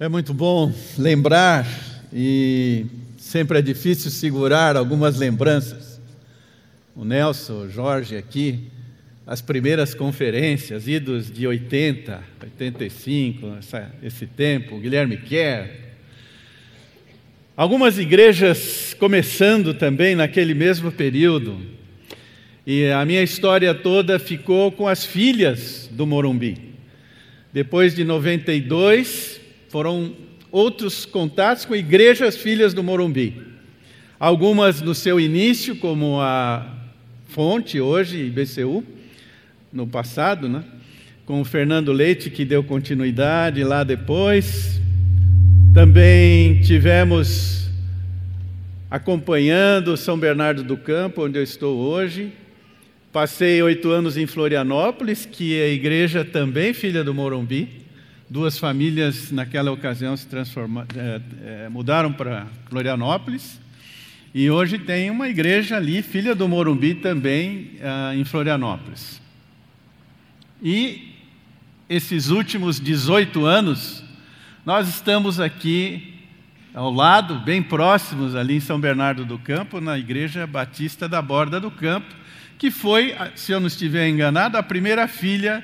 É muito bom lembrar e sempre é difícil segurar algumas lembranças. O Nelson, o Jorge aqui, as primeiras conferências, idos de 80, 85, essa, esse tempo, Guilherme Kerr. Algumas igrejas começando também naquele mesmo período. E a minha história toda ficou com as filhas do Morumbi. Depois de 92, foram outros contatos com igrejas filhas do Morumbi. Algumas no seu início, como a Fonte, hoje IBCU, no passado, né? com o Fernando Leite, que deu continuidade lá depois. Também tivemos acompanhando São Bernardo do Campo, onde eu estou hoje. Passei oito anos em Florianópolis, que é a igreja também filha do Morumbi. Duas famílias naquela ocasião se transformaram, é, é, mudaram para Florianópolis e hoje tem uma igreja ali, filha do Morumbi também, é, em Florianópolis. E esses últimos 18 anos, nós estamos aqui ao lado, bem próximos ali em São Bernardo do Campo, na Igreja Batista da Borda do Campo, que foi, se eu não estiver enganado, a primeira filha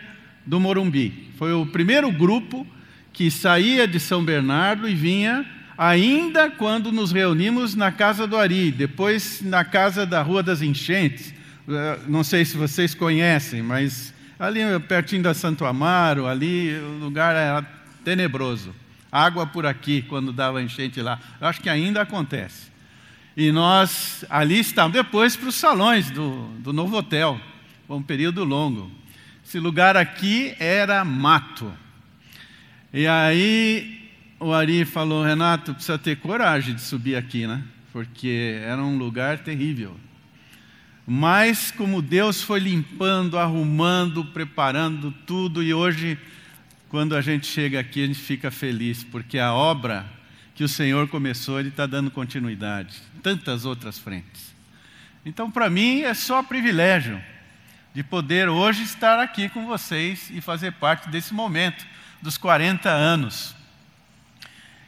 do Morumbi. Foi o primeiro grupo que saía de São Bernardo e vinha ainda quando nos reunimos na casa do Ari, depois na casa da Rua das Enchentes. Eh, não sei se vocês conhecem, mas ali pertinho da Santo Amaro, ali o lugar era tenebroso. Água por aqui quando dava enchente lá. Eu acho que ainda acontece. E nós ali estávamos, depois para os salões do, do novo hotel, foi um período longo. Esse lugar aqui era mato. E aí o Ari falou: Renato, precisa ter coragem de subir aqui, né? Porque era um lugar terrível. Mas como Deus foi limpando, arrumando, preparando tudo, e hoje, quando a gente chega aqui, a gente fica feliz, porque a obra que o Senhor começou, Ele está dando continuidade. Tantas outras frentes. Então, para mim, é só privilégio de poder hoje estar aqui com vocês e fazer parte desse momento dos 40 anos.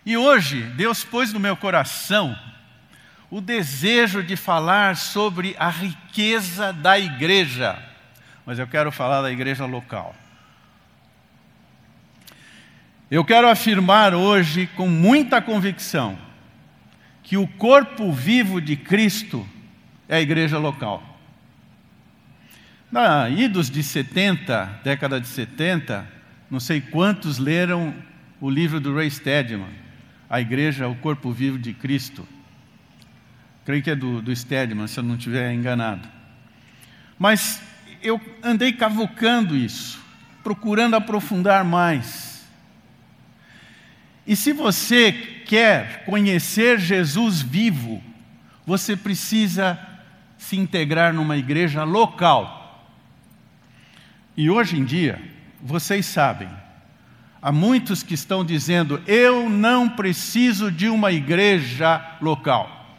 E hoje, Deus pôs no meu coração o desejo de falar sobre a riqueza da igreja, mas eu quero falar da igreja local. Eu quero afirmar hoje com muita convicção que o corpo vivo de Cristo é a igreja local. Na idos de 70, década de 70, não sei quantos leram o livro do Ray Stedman, A Igreja, o Corpo Vivo de Cristo. Creio que é do, do Stedman, se eu não estiver enganado. Mas eu andei cavucando isso, procurando aprofundar mais. E se você quer conhecer Jesus vivo, você precisa se integrar numa igreja local. E hoje em dia, vocês sabem, há muitos que estão dizendo: eu não preciso de uma igreja local.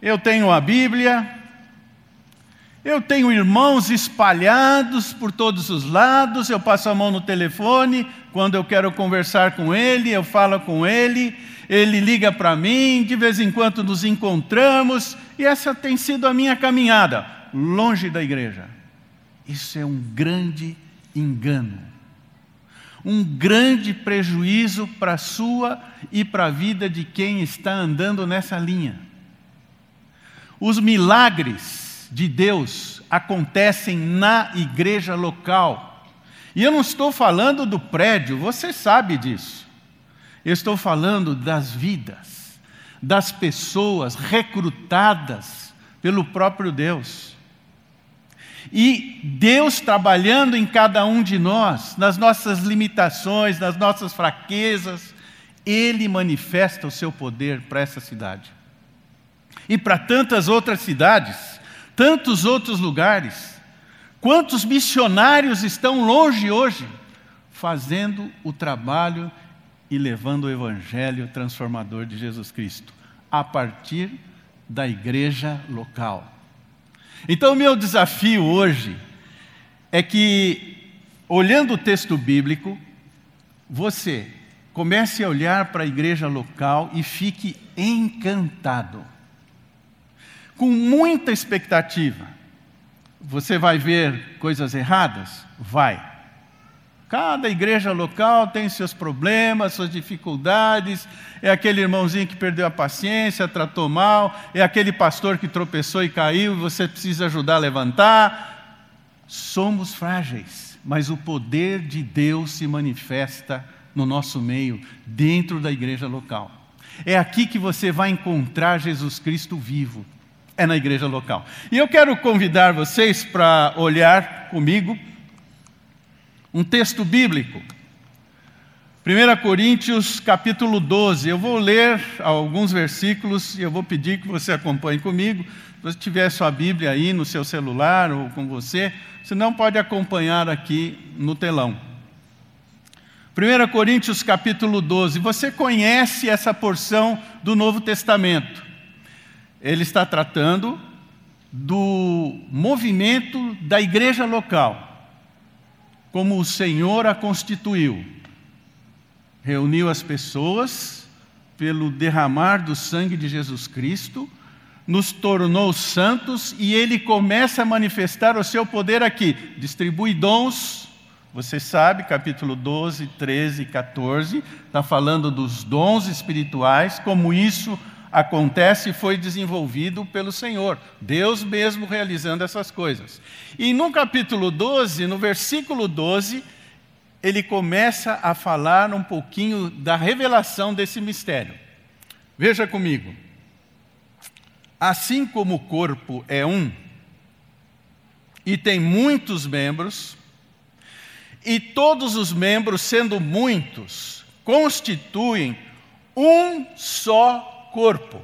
Eu tenho a Bíblia, eu tenho irmãos espalhados por todos os lados, eu passo a mão no telefone, quando eu quero conversar com ele, eu falo com ele, ele liga para mim, de vez em quando nos encontramos, e essa tem sido a minha caminhada, longe da igreja. Isso é um grande engano, um grande prejuízo para a sua e para a vida de quem está andando nessa linha. Os milagres de Deus acontecem na igreja local. E eu não estou falando do prédio, você sabe disso. Eu estou falando das vidas, das pessoas recrutadas pelo próprio Deus. E Deus trabalhando em cada um de nós, nas nossas limitações, nas nossas fraquezas, Ele manifesta o seu poder para essa cidade. E para tantas outras cidades, tantos outros lugares. Quantos missionários estão longe hoje, fazendo o trabalho e levando o Evangelho transformador de Jesus Cristo, a partir da igreja local. Então, o meu desafio hoje é que, olhando o texto bíblico, você, comece a olhar para a igreja local e fique encantado. Com muita expectativa. Você vai ver coisas erradas? Vai. Cada igreja local tem seus problemas, suas dificuldades. É aquele irmãozinho que perdeu a paciência, tratou mal. É aquele pastor que tropeçou e caiu você precisa ajudar a levantar. Somos frágeis, mas o poder de Deus se manifesta no nosso meio, dentro da igreja local. É aqui que você vai encontrar Jesus Cristo vivo. É na igreja local. E eu quero convidar vocês para olhar comigo um texto bíblico. 1 Coríntios capítulo 12. Eu vou ler alguns versículos e eu vou pedir que você acompanhe comigo. Se você tiver sua Bíblia aí no seu celular ou com você, você não pode acompanhar aqui no telão. 1 Coríntios capítulo 12. Você conhece essa porção do Novo Testamento. Ele está tratando do movimento da igreja local como o Senhor a constituiu. Reuniu as pessoas pelo derramar do sangue de Jesus Cristo, nos tornou santos e ele começa a manifestar o seu poder aqui. Distribui dons, você sabe, capítulo 12, 13 e 14, está falando dos dons espirituais, como isso acontece e foi desenvolvido pelo Senhor, Deus mesmo realizando essas coisas. E no capítulo 12, no versículo 12, ele começa a falar um pouquinho da revelação desse mistério. Veja comigo. Assim como o corpo é um e tem muitos membros, e todos os membros, sendo muitos, constituem um só corpo.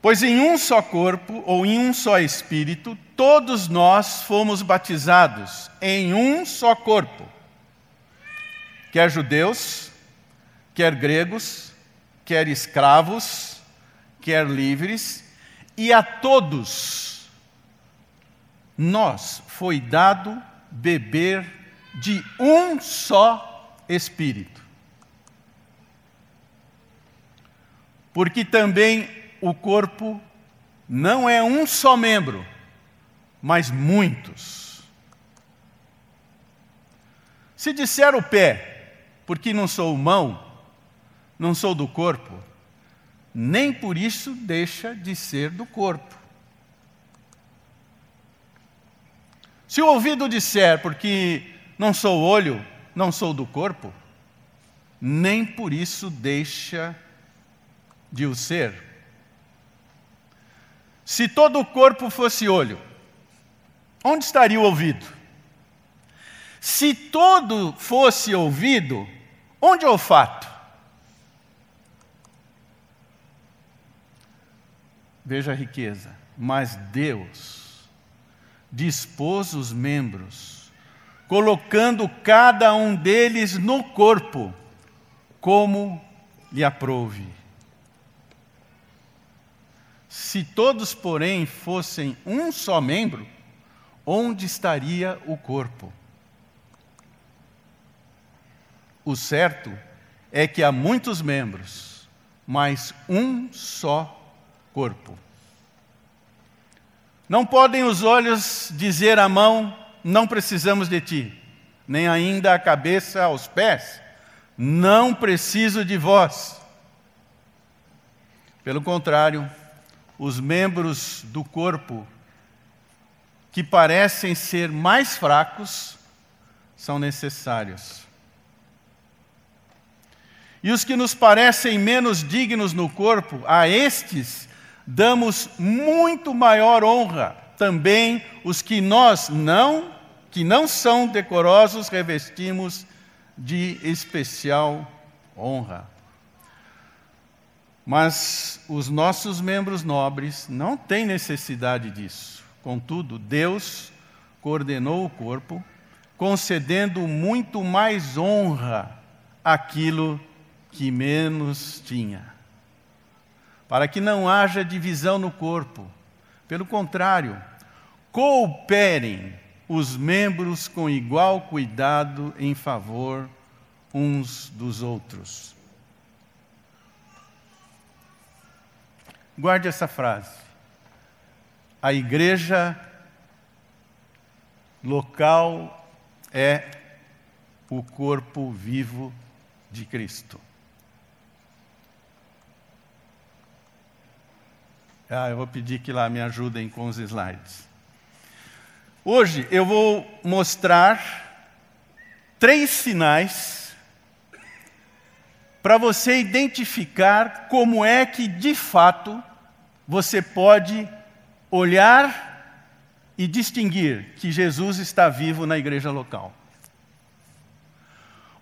Pois em um só corpo, ou em um só espírito, todos nós fomos batizados em um só corpo. Quer judeus, quer gregos, quer escravos, quer livres, e a todos nós foi dado beber de um só espírito. Porque também o corpo não é um só membro, mas muitos. Se disser o pé, porque não sou mão, não sou do corpo, nem por isso deixa de ser do corpo. Se o ouvido disser, porque não sou olho, não sou do corpo, nem por isso deixa de o ser. Se todo o corpo fosse olho, onde estaria o ouvido? Se todo fosse ouvido, onde é o olfato? Veja a riqueza. Mas Deus dispôs os membros colocando cada um deles no corpo, como lhe aprouve. Se todos, porém, fossem um só membro, onde estaria o corpo? O certo é que há muitos membros, mas um só corpo. Não podem os olhos dizer à mão: não precisamos de ti, nem ainda a cabeça aos pés, não preciso de vós. Pelo contrário, os membros do corpo que parecem ser mais fracos são necessários. E os que nos parecem menos dignos no corpo, a estes damos muito maior honra também os que nós não, que não são decorosos, revestimos de especial honra. Mas os nossos membros nobres não têm necessidade disso. Contudo, Deus coordenou o corpo, concedendo muito mais honra àquilo que menos tinha, para que não haja divisão no corpo. Pelo contrário, cooperem os membros com igual cuidado em favor uns dos outros. Guarde essa frase. A igreja local é o corpo vivo de Cristo. Ah, eu vou pedir que lá me ajudem com os slides. Hoje eu vou mostrar três sinais para você identificar como é que, de fato, você pode olhar e distinguir que Jesus está vivo na igreja local.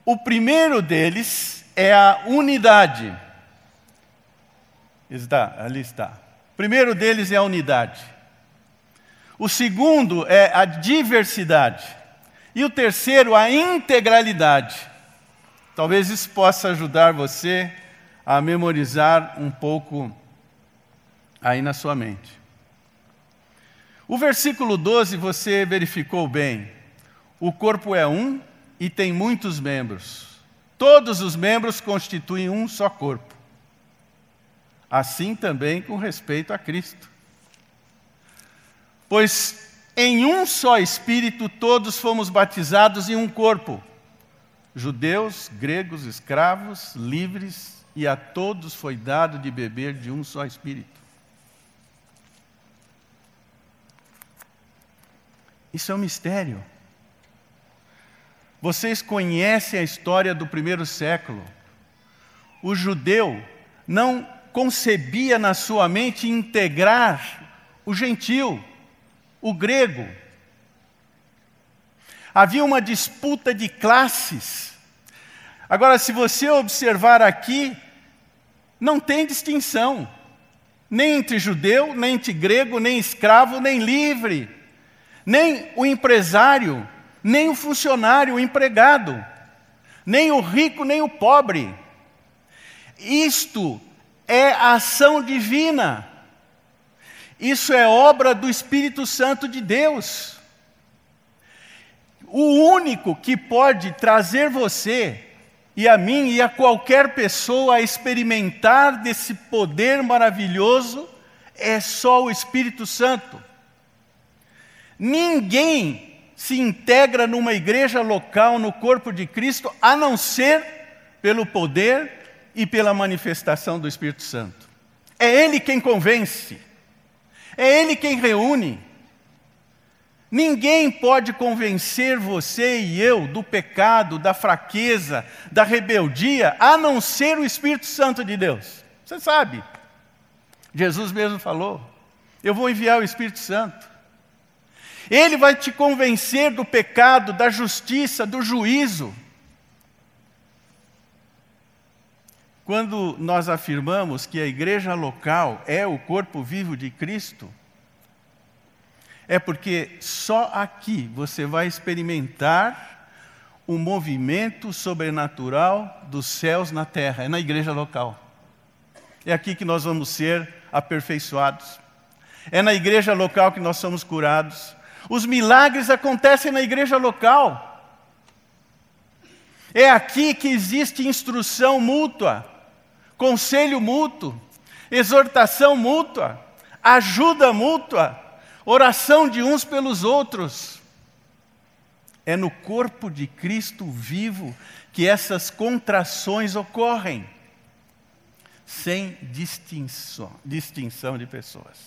O primeiro deles é a unidade. Está, ali está primeiro deles é a unidade. O segundo é a diversidade. E o terceiro, a integralidade. Talvez isso possa ajudar você a memorizar um pouco aí na sua mente. O versículo 12 você verificou bem. O corpo é um e tem muitos membros. Todos os membros constituem um só corpo assim também com respeito a Cristo. Pois em um só Espírito todos fomos batizados em um corpo, judeus, gregos, escravos, livres, e a todos foi dado de beber de um só Espírito. Isso é um mistério. Vocês conhecem a história do primeiro século. O judeu não concebia na sua mente integrar o gentil, o grego. Havia uma disputa de classes. Agora, se você observar aqui, não tem distinção, nem entre judeu, nem entre grego, nem escravo, nem livre, nem o empresário, nem o funcionário, o empregado, nem o rico, nem o pobre. Isto é a ação divina. Isso é obra do Espírito Santo de Deus. O único que pode trazer você e a mim e a qualquer pessoa a experimentar desse poder maravilhoso é só o Espírito Santo. Ninguém se integra numa igreja local, no corpo de Cristo, a não ser pelo poder e pela manifestação do Espírito Santo. É Ele quem convence, é Ele quem reúne. Ninguém pode convencer você e eu do pecado, da fraqueza, da rebeldia, a não ser o Espírito Santo de Deus. Você sabe. Jesus mesmo falou: Eu vou enviar o Espírito Santo. Ele vai te convencer do pecado, da justiça, do juízo. Quando nós afirmamos que a igreja local é o corpo vivo de Cristo, é porque só aqui você vai experimentar o movimento sobrenatural dos céus na terra, é na igreja local. É aqui que nós vamos ser aperfeiçoados. É na igreja local que nós somos curados. Os milagres acontecem na igreja local. É aqui que existe instrução mútua conselho mútuo, exortação mútua, ajuda mútua, oração de uns pelos outros. É no corpo de Cristo vivo que essas contrações ocorrem, sem distinção, distinção de pessoas,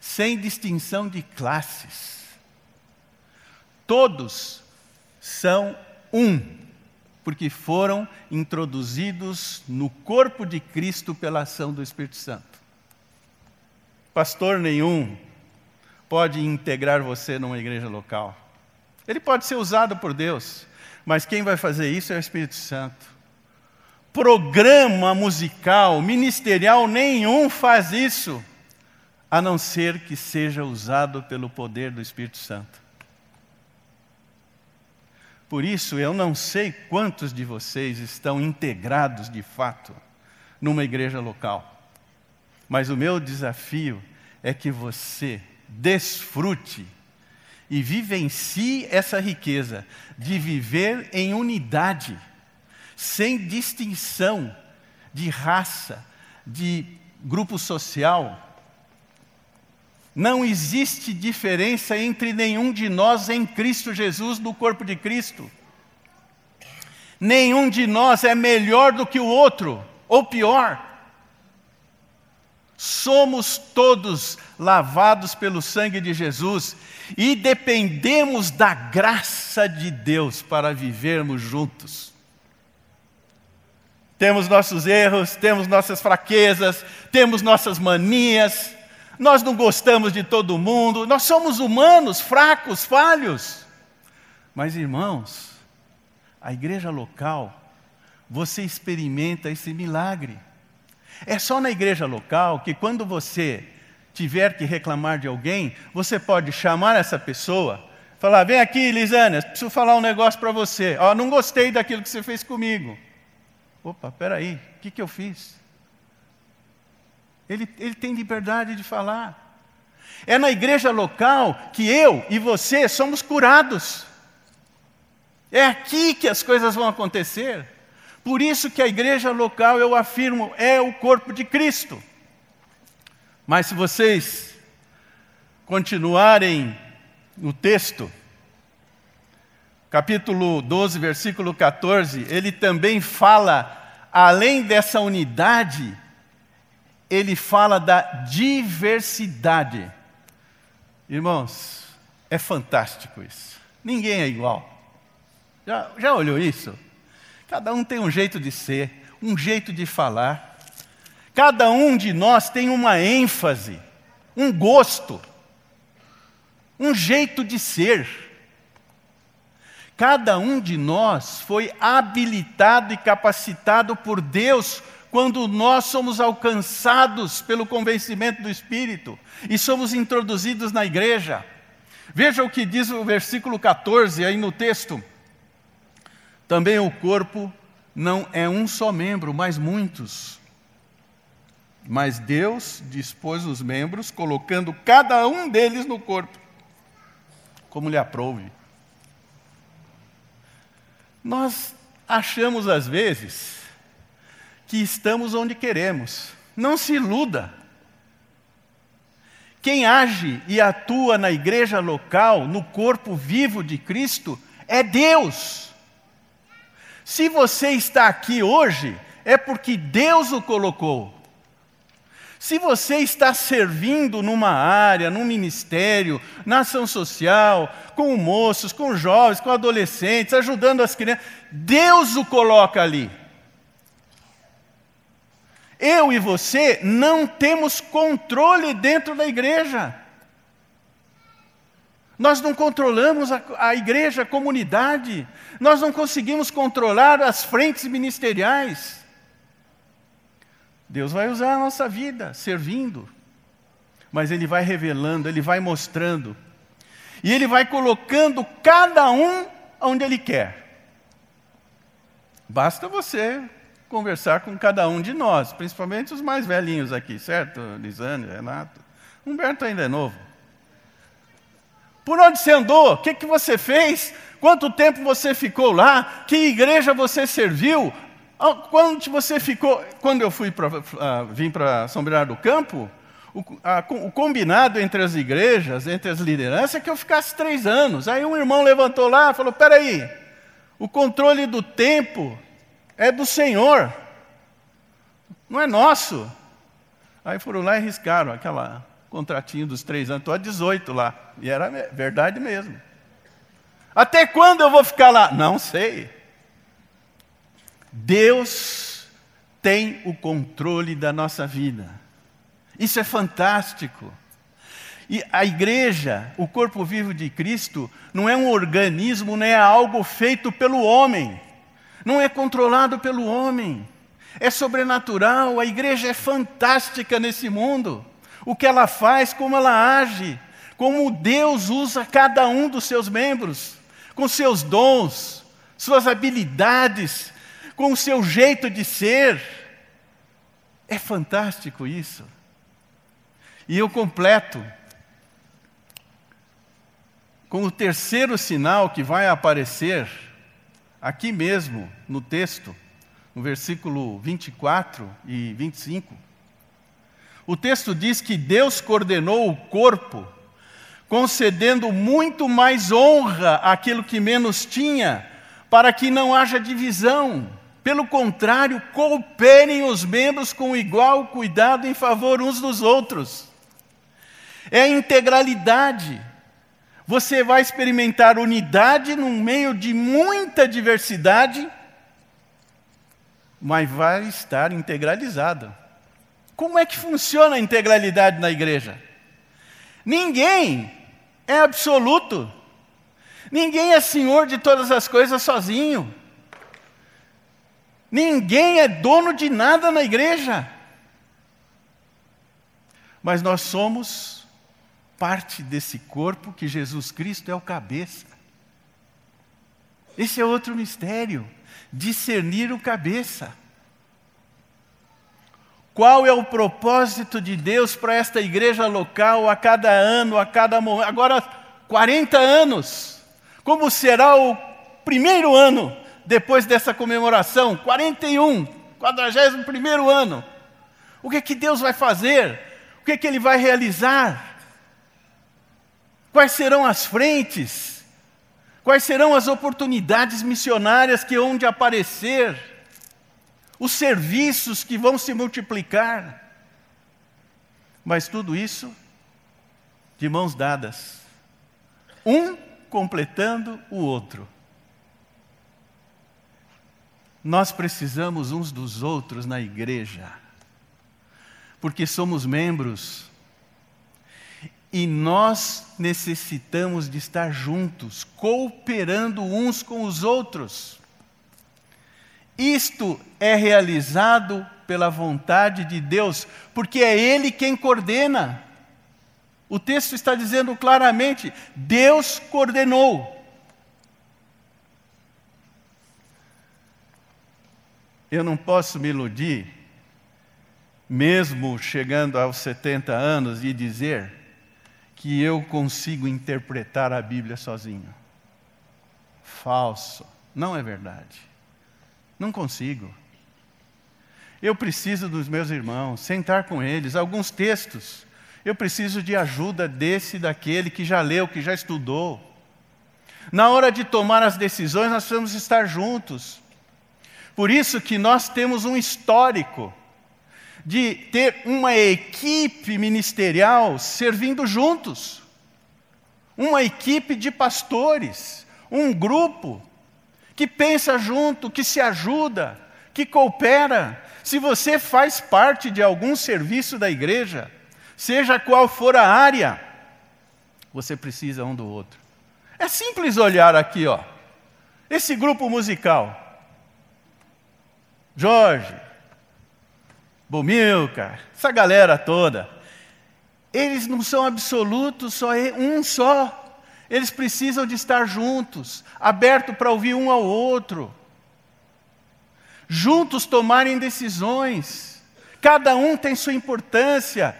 sem distinção de classes. Todos são um porque foram introduzidos no corpo de Cristo pela ação do Espírito Santo. Pastor nenhum pode integrar você numa igreja local. Ele pode ser usado por Deus, mas quem vai fazer isso é o Espírito Santo. Programa musical, ministerial nenhum faz isso, a não ser que seja usado pelo poder do Espírito Santo. Por isso, eu não sei quantos de vocês estão integrados de fato numa igreja local. Mas o meu desafio é que você desfrute e vivencie essa riqueza de viver em unidade, sem distinção de raça, de grupo social. Não existe diferença entre nenhum de nós em Cristo Jesus, no corpo de Cristo. Nenhum de nós é melhor do que o outro, ou pior. Somos todos lavados pelo sangue de Jesus e dependemos da graça de Deus para vivermos juntos. Temos nossos erros, temos nossas fraquezas, temos nossas manias, nós não gostamos de todo mundo, nós somos humanos, fracos, falhos. Mas, irmãos, a igreja local, você experimenta esse milagre. É só na igreja local que quando você tiver que reclamar de alguém, você pode chamar essa pessoa, falar: vem aqui, Lisânia, preciso falar um negócio para você. Oh, não gostei daquilo que você fez comigo. Opa, peraí, o que, que eu fiz? Ele, ele tem liberdade de falar. É na igreja local que eu e você somos curados. É aqui que as coisas vão acontecer. Por isso que a igreja local, eu afirmo, é o corpo de Cristo. Mas se vocês continuarem no texto, capítulo 12, versículo 14, ele também fala, além dessa unidade, ele fala da diversidade. Irmãos, é fantástico isso. Ninguém é igual. Já, já olhou isso? Cada um tem um jeito de ser, um jeito de falar. Cada um de nós tem uma ênfase, um gosto, um jeito de ser. Cada um de nós foi habilitado e capacitado por Deus quando nós somos alcançados pelo convencimento do Espírito e somos introduzidos na igreja. Veja o que diz o versículo 14 aí no texto. Também o corpo não é um só membro, mas muitos. Mas Deus dispôs os membros, colocando cada um deles no corpo, como lhe aprouve. Nós achamos às vezes que estamos onde queremos. Não se iluda. Quem age e atua na igreja local, no corpo vivo de Cristo, é Deus. Se você está aqui hoje, é porque Deus o colocou. Se você está servindo numa área, num ministério, na ação social, com moços, com jovens, com adolescentes, ajudando as crianças, Deus o coloca ali. Eu e você não temos controle dentro da igreja. Nós não controlamos a, a, igreja, a comunidade. Nós não conseguimos controlar as frentes ministeriais. Deus vai usar a nossa vida servindo. Mas Ele vai revelando, Ele vai mostrando. E Ele vai colocando cada um onde Ele quer. Basta você conversar com cada um de nós, principalmente os mais velhinhos aqui, certo? Lisane, Renato. Humberto ainda é novo. Por onde você andou? O que, que você fez? Quanto tempo você ficou lá? Que igreja você serviu? Quando você ficou? Quando eu fui pra, uh, vim para São Bernardo do Campo, o, a, o, combinado entre as igrejas, entre as lideranças, é que eu ficasse três anos. Aí um irmão levantou lá e falou: peraí, o controle do tempo é do Senhor, não é nosso. Aí foram lá e riscaram aquela contratinho dos três anos, estou a 18 lá. E era verdade mesmo. Até quando eu vou ficar lá? Não sei. Deus tem o controle da nossa vida. Isso é fantástico. E a igreja, o corpo vivo de Cristo, não é um organismo, não é algo feito pelo homem. Não é controlado pelo homem. É sobrenatural. A igreja é fantástica nesse mundo o que ela faz, como ela age, como Deus usa cada um dos seus membros, com seus dons, suas habilidades, com o seu jeito de ser. É fantástico isso. E eu completo com o terceiro sinal que vai aparecer aqui mesmo no texto, no versículo 24 e 25. O texto diz que Deus coordenou o corpo, concedendo muito mais honra àquilo que menos tinha, para que não haja divisão. Pelo contrário, cooperem os membros com igual cuidado em favor uns dos outros. É a integralidade. Você vai experimentar unidade no meio de muita diversidade, mas vai estar integralizado. Como é que funciona a integralidade na igreja? Ninguém é absoluto. Ninguém é senhor de todas as coisas sozinho. Ninguém é dono de nada na igreja. Mas nós somos parte desse corpo que Jesus Cristo é o cabeça. Esse é outro mistério, discernir o cabeça. Qual é o propósito de Deus para esta igreja local a cada ano, a cada momento? Agora, 40 anos. Como será o primeiro ano depois dessa comemoração? 41, 41 ano. O que é que Deus vai fazer? O que é que Ele vai realizar? Quais serão as frentes? Quais serão as oportunidades missionárias que hão de aparecer? os serviços que vão se multiplicar. Mas tudo isso de mãos dadas, um completando o outro. Nós precisamos uns dos outros na igreja, porque somos membros e nós necessitamos de estar juntos, cooperando uns com os outros. Isto é realizado pela vontade de Deus, porque é Ele quem coordena. O texto está dizendo claramente: Deus coordenou. Eu não posso me iludir, mesmo chegando aos 70 anos, e dizer que eu consigo interpretar a Bíblia sozinho. Falso, não é verdade. Não consigo. Eu preciso dos meus irmãos, sentar com eles, alguns textos. Eu preciso de ajuda desse daquele que já leu, que já estudou. Na hora de tomar as decisões, nós precisamos estar juntos. Por isso que nós temos um histórico de ter uma equipe ministerial servindo juntos. Uma equipe de pastores, um grupo que pensa junto, que se ajuda, que coopera. Se você faz parte de algum serviço da igreja, seja qual for a área, você precisa um do outro. É simples olhar aqui, ó. Esse grupo musical. Jorge, Bomilca, essa galera toda. Eles não são absolutos, só um só. Eles precisam de estar juntos, abertos para ouvir um ao outro. Juntos tomarem decisões. Cada um tem sua importância.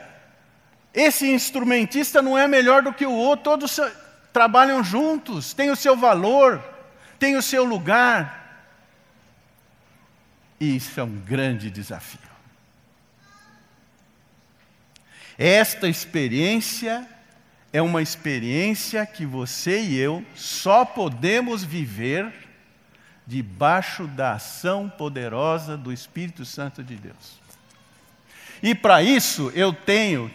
Esse instrumentista não é melhor do que o outro, todos trabalham juntos, têm o seu valor, têm o seu lugar. E isso é um grande desafio. Esta experiência é uma experiência que você e eu só podemos viver debaixo da ação poderosa do Espírito Santo de Deus. E para isso eu tenho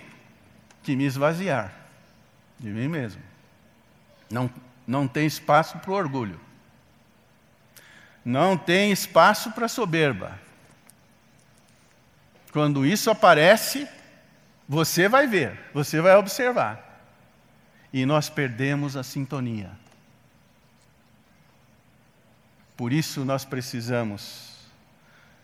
que me esvaziar de mim mesmo. Não, não tem espaço para o orgulho. Não tem espaço para a soberba. Quando isso aparece, você vai ver, você vai observar e nós perdemos a sintonia. Por isso nós precisamos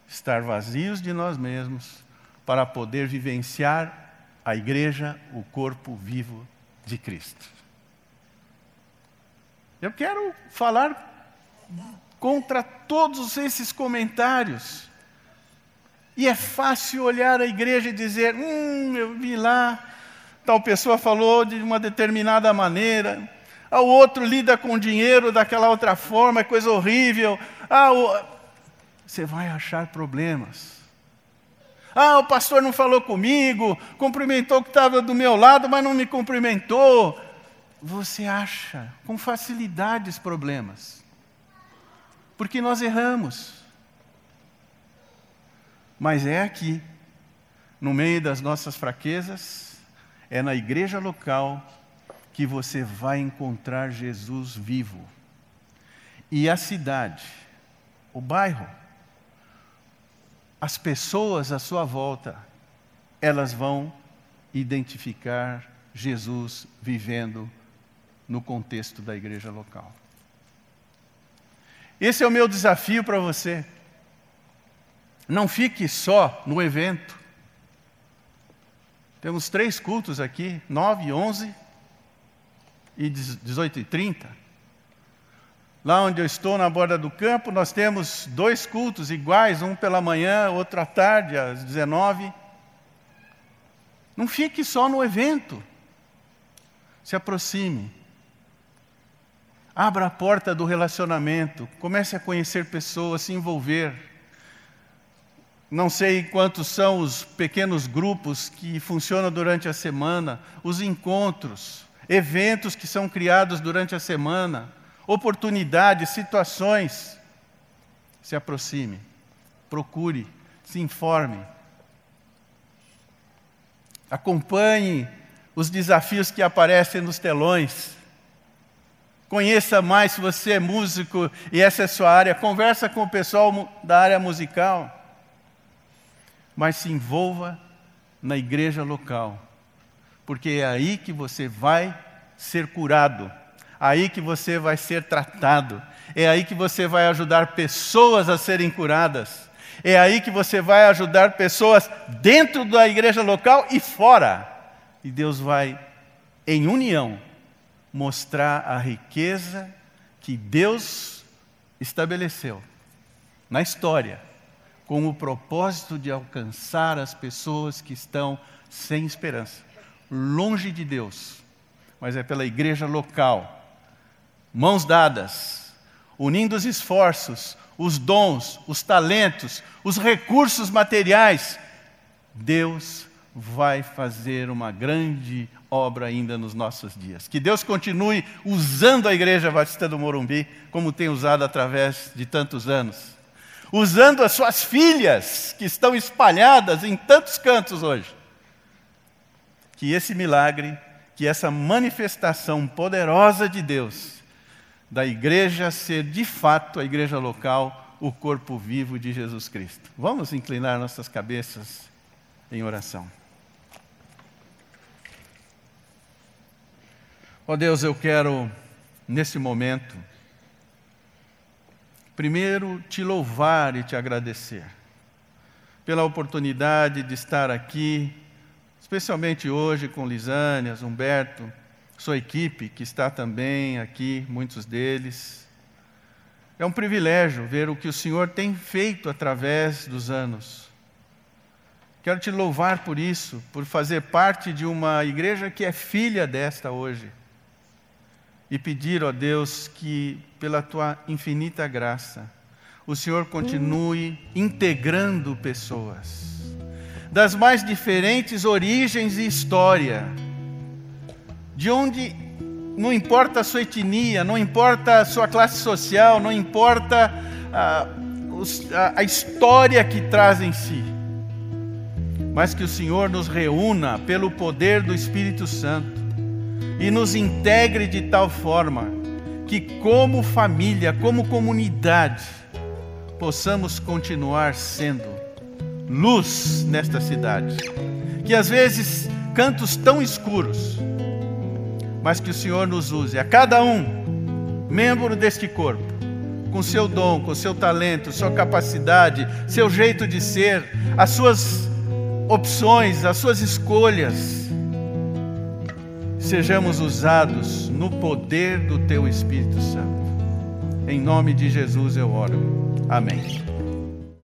estar vazios de nós mesmos para poder vivenciar a igreja, o corpo vivo de Cristo. Eu quero falar contra todos esses comentários. E é fácil olhar a igreja e dizer: hum, eu vi lá, tal pessoa falou de uma determinada maneira, Ah, o outro lida com dinheiro daquela outra forma, é coisa horrível. Ah, o... você vai achar problemas. Ah, o pastor não falou comigo, cumprimentou que estava do meu lado, mas não me cumprimentou. Você acha com facilidade os problemas. Porque nós erramos. Mas é aqui, no meio das nossas fraquezas, é na igreja local que você vai encontrar Jesus vivo. E a cidade, o bairro, as pessoas à sua volta, elas vão identificar Jesus vivendo no contexto da igreja local. Esse é o meu desafio para você. Não fique só no evento. Temos três cultos aqui, 9, 11 e 18 e 30. Lá onde eu estou, na borda do campo, nós temos dois cultos iguais, um pela manhã, outro à tarde, às 19. Não fique só no evento. Se aproxime. Abra a porta do relacionamento. Comece a conhecer pessoas, se envolver. Não sei quantos são os pequenos grupos que funcionam durante a semana, os encontros, eventos que são criados durante a semana oportunidades, situações, se aproxime, procure, se informe. Acompanhe os desafios que aparecem nos telões. Conheça mais se você é músico e essa é sua área. Conversa com o pessoal da área musical. Mas se envolva na igreja local, porque é aí que você vai ser curado aí que você vai ser tratado, é aí que você vai ajudar pessoas a serem curadas, é aí que você vai ajudar pessoas dentro da igreja local e fora. E Deus vai, em união, mostrar a riqueza que Deus estabeleceu na história, com o propósito de alcançar as pessoas que estão sem esperança, longe de Deus, mas é pela igreja local mãos dadas, unindo os esforços, os dons, os talentos, os recursos materiais, Deus vai fazer uma grande obra ainda nos nossos dias. Que Deus continue usando a Igreja Batista do Morumbi, como tem usado através de tantos anos. Usando as suas filhas, que estão espalhadas em tantos cantos hoje. Que esse milagre, que essa manifestação poderosa de Deus, da igreja ser de fato a igreja local, o corpo vivo de Jesus Cristo. Vamos inclinar nossas cabeças em oração. Ó oh Deus, eu quero, nesse momento, primeiro te louvar e te agradecer pela oportunidade de estar aqui, especialmente hoje com Lisânias, Humberto, sua equipe, que está também aqui, muitos deles. É um privilégio ver o que o Senhor tem feito através dos anos. Quero te louvar por isso, por fazer parte de uma igreja que é filha desta hoje. E pedir, ó Deus, que pela tua infinita graça, o Senhor continue integrando pessoas das mais diferentes origens e história de onde não importa a sua etnia, não importa a sua classe social, não importa a, a, a história que traz em si, mas que o Senhor nos reúna pelo poder do Espírito Santo e nos integre de tal forma que, como família, como comunidade, possamos continuar sendo luz nesta cidade. Que às vezes cantos tão escuros mas que o Senhor nos use, a cada um, membro deste corpo, com seu dom, com seu talento, sua capacidade, seu jeito de ser, as suas opções, as suas escolhas, sejamos usados no poder do Teu Espírito Santo. Em nome de Jesus eu oro. Amém.